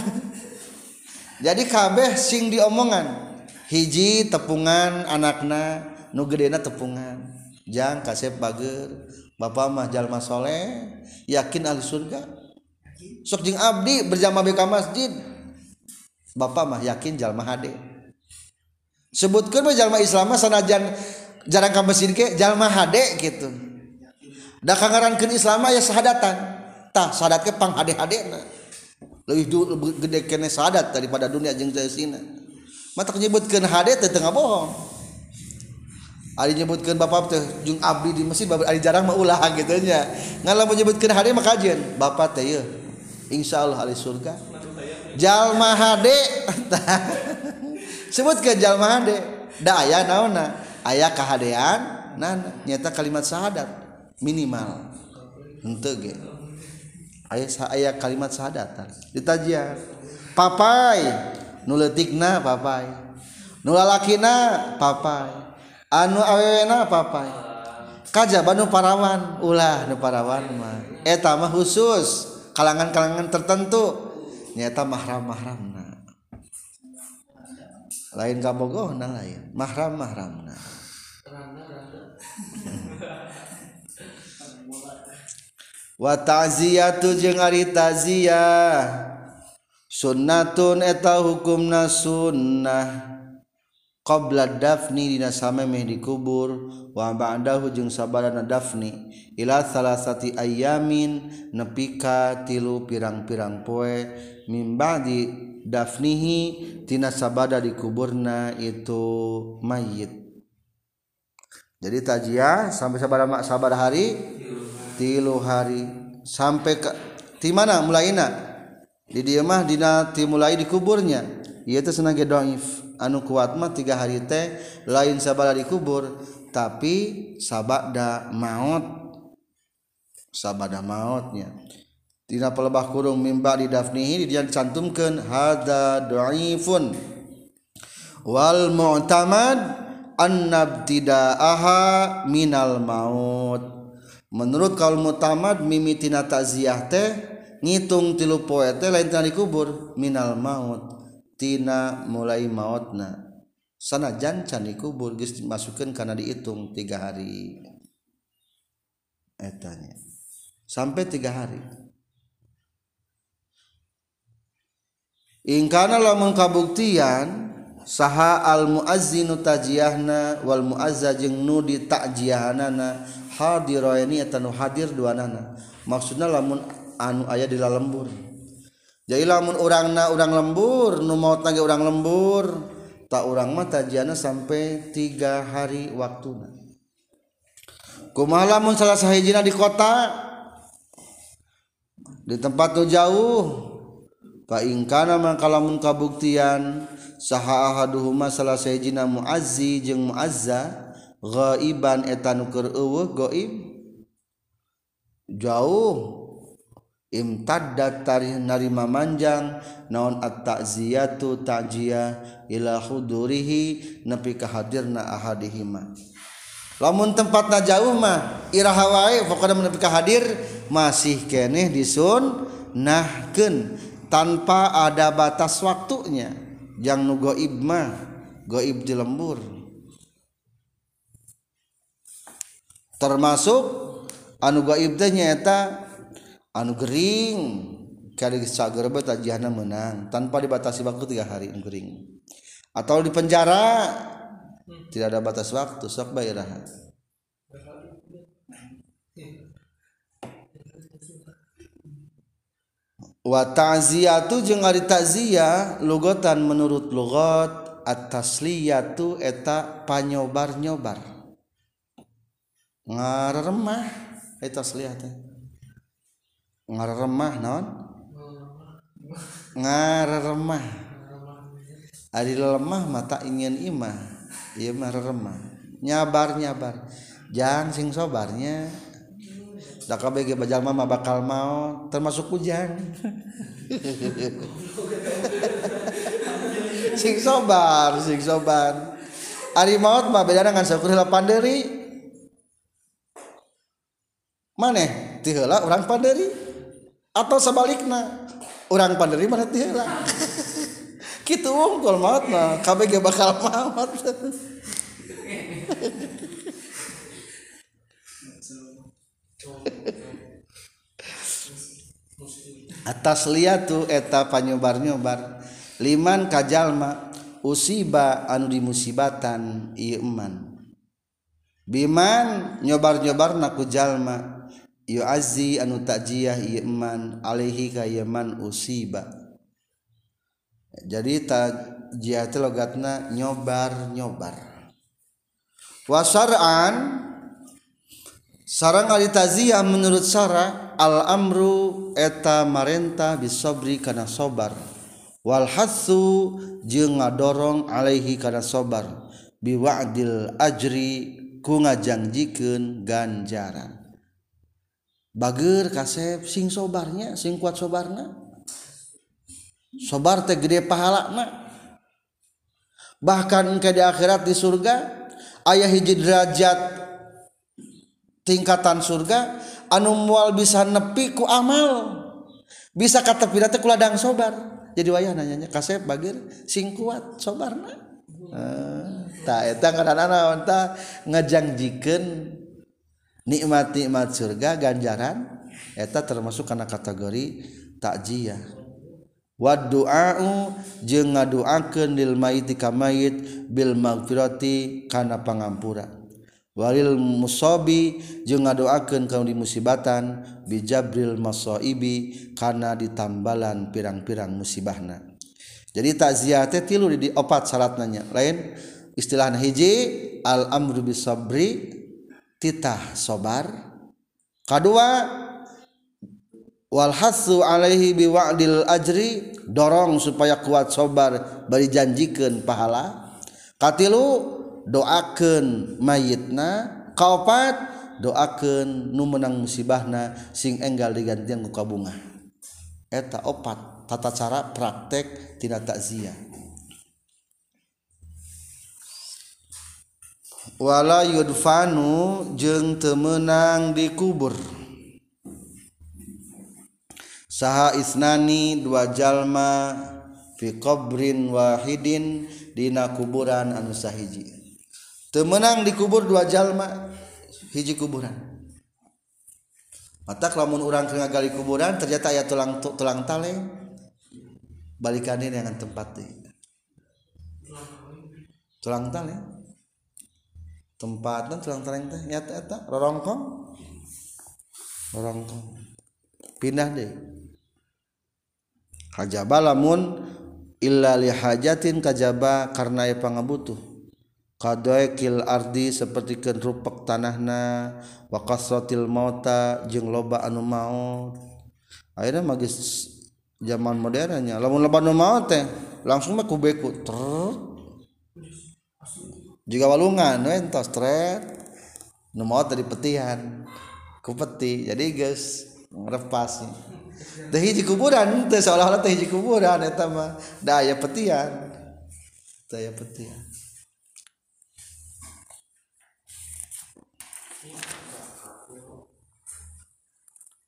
Jadi kabeh sing diomongan. Hiji tepungan anakna nu gedena tepungan. Jang kasep bager. Bapak mah jalma soleh. Yakin ahli surga. Sokjing Abdi berjama BK masjid. Bapak mah yakin Jalma HD sebutkan Jalma Islam sanajan jarang ke masjid ke Jalma HD gitu dah kangarankeun Islam ya sahadatan tah sahadat ke pang HD na lebih dulu lebih gede kene sahadat daripada dunia jeung sina. Mata nyebutkeun HD teh tengah bohong. Ari nyebutkeun bapak teh jeung abdi di masjid ari jarang mah ulah gitu nya. Ngalah menyebutkeun HD mah kajian bapak teh ieu insyaallah ahli surga. Jalma sebut ke jalma HD da aya naonna aya kahadean nah nyata kalimat syahadat minimal. Henteu ge aya aya kalimat syahadat ditajian papai nuletikna papai nulalakina papai anu awewena papai kaja banu parawan? Ulah nu parawan mah. Eta mah khusus. Kalangan-kalangan tertentu. Nyata mahram mahramna lain kabogohna lain. Mahram mahramna wa ta'ziyatu jeung ari ta'ziyah. Sunnatun eta hukumna sunnah. Qabla dafni dina samemeh dikubur wa ba'dahu jeung sabarana dafni. Ila salasati ayamin nepika tilu pirang-pirang poe. Min ba'di dafnihi tina sabada dikuburna itu mayit. Jadi tajia sampai sabada sabada hari tilu hari. Sampai ke ti mana? Mulaiina di dia mah dina ti mulai di kuburnya. Ieu teh senang doif. Anu kuat mah tiga hari teh lain sabala di kubur. Tapi sabada maut. Sabada mautnya. Tina pelebah kurung mimba di dafnihi di dia dicantumkeun hada dhaifun wal mu'tamad annabtida'aha minal maut. menurut kaum mutamad mimitina takziah teh ngitung tilu poe teh lain tina dikubur minal maut tina mulai mautna. Sana jancan dikubur geus dimasukkeun kana dihitung tiga hari. Etanya. Sampai tiga hari. Ingkana lamun kabuktian saha al muazzinu tajiyahna wal muazza jeung nu di hadiraini eta nu hadir duanana. Maksudna lamun anu aya di lembur jadi lamun urangna urang lembur nu maut nage urang lembur tak urang mah tajiana sampai tiga hari waktuna. Kumaha lamun salah sahijina di kota? Di tempat tu jauh. Fa ingkana mangkalamun kabuktian. sahaduhuma salah sayjina muazzi jeung muazza ghaiban eta nu keur eueuh gaib jauh. Imtaddat tarih narima manjang naon at-ta'ziyatu ta'jiyah ila hudurihi nepi ka hadirna ahadihima. Lamun tempatna jauh mah iraha wae pokona nepi ka hadir masih keneh disun nahkeun tanpa ada batas waktunya. yang nugo ibma goib di lembur. Termasuk anu goib teh nyaeta anu gering. Kali cager tajihana menang tanpa dibatasi waktu tiga hari anu gering. Atau di penjara tidak ada batas waktu sok bayar wa ta'ziyatu jeung ari ta'ziyah lugotan menurut lugot at-tasliyatu eta panyobar-nyobar. Ngaremah eta tasliyah teh. Ngaremah non ngaremah Adi lemah mata ingin imah. Iya mah remah nyabar nyabar jangan sing sobarnya Dak kabeh bajalma mah bakal mau termasuk ujang. Sing sobar sing sobar. Ari maot mah beda dengan sakur heula panderi. Maneh ti heula urang panderi? Atau sebaliknya urang panderi mana ti heula? Kitu unggul maot mah kabeh bakal maot atas lihat tuh eta panyobar-nyobar. Liman kajallma usiba anu di musibatan iman biman nyobar-nyobar naku jalma yu azzi anu takjiah iman alehi kayaman usiba. Jadi takjiah itu logatna nyobar-nyobar. Wasar'an sarang Alitaziah menurut Sarah al-amru eta marenta bisobri karena sobar. Wal hasu jeung ngadorong alaihi karena sobar. Biwa'dil ajri ku ngajangjikeun ganjaran Bager kasep sing sobarnya sing kuat sobarna. Sobar teh gede pahala na. bahkan ke di akhirat di surga ayah hiji derajat tingkatan surga anu mual bisa nepi ku amal. Bisa kata pirate ku ladang sobar. Jadi wayah nanyanya kasep bagir sing kuat sobarna. Eh, tak eta kadang-kadang ta ngejangjikan nikmat-nikmat surga ganjaran eta termasuk karena kategori takjiah wa du'a'u jeung ngaduakeun lil mayit ka mayit bil magfirati kana pangampura. walil musobi jeung ngadoakeun kaum di musibatan bijabril masaibi kana ditambalan pirang-pirang musibahna. Jadi takziah teh tilu di opat syaratnya lain istilahna hiji al amru bisabri titah sobar. Kedua wal hasu alaihi biwa'dil ajri dorong supaya kuat sobar bari janjikeun pahala. Katilu doaken mayitna kaupat doaken nu menang musibahna sing enggal diganti muka bunga eta opat tata cara praktek tidak takziah. Wala yudfanu jeung temenang dikubur saha isnani dua jalma fi qabrin wahidin dina kuburan anu sahiji temenang dikubur dua jalma hiji kuburan. Mata lamun orang kena gali kuburan ternyata ayat tulang tulang tale. Balikan ini dengan tempat tulang tale. Tempat dan tulang tale teh. Nyata eta rorongkong. Rorongkong. Pindah deh. Kajaba lamun illa li hajatin kajaba karena ya pangabutuh kadoekil ardi seperti rupak tanahna wa kasratil mauta jeung loba anu maut. Akhirnya magis zaman modernnya lamun loba anu maut teh langsung mah kubeku ter juga walungan we entos tret nu maut dari petihan ku peti jadi geus ngrepas. Teh hiji kuburan teh seolah-olah teh hiji kuburan eta mah. Da aya petihan petihan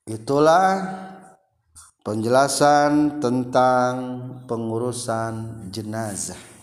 itulah penjelasan tentang pengurusan jenazah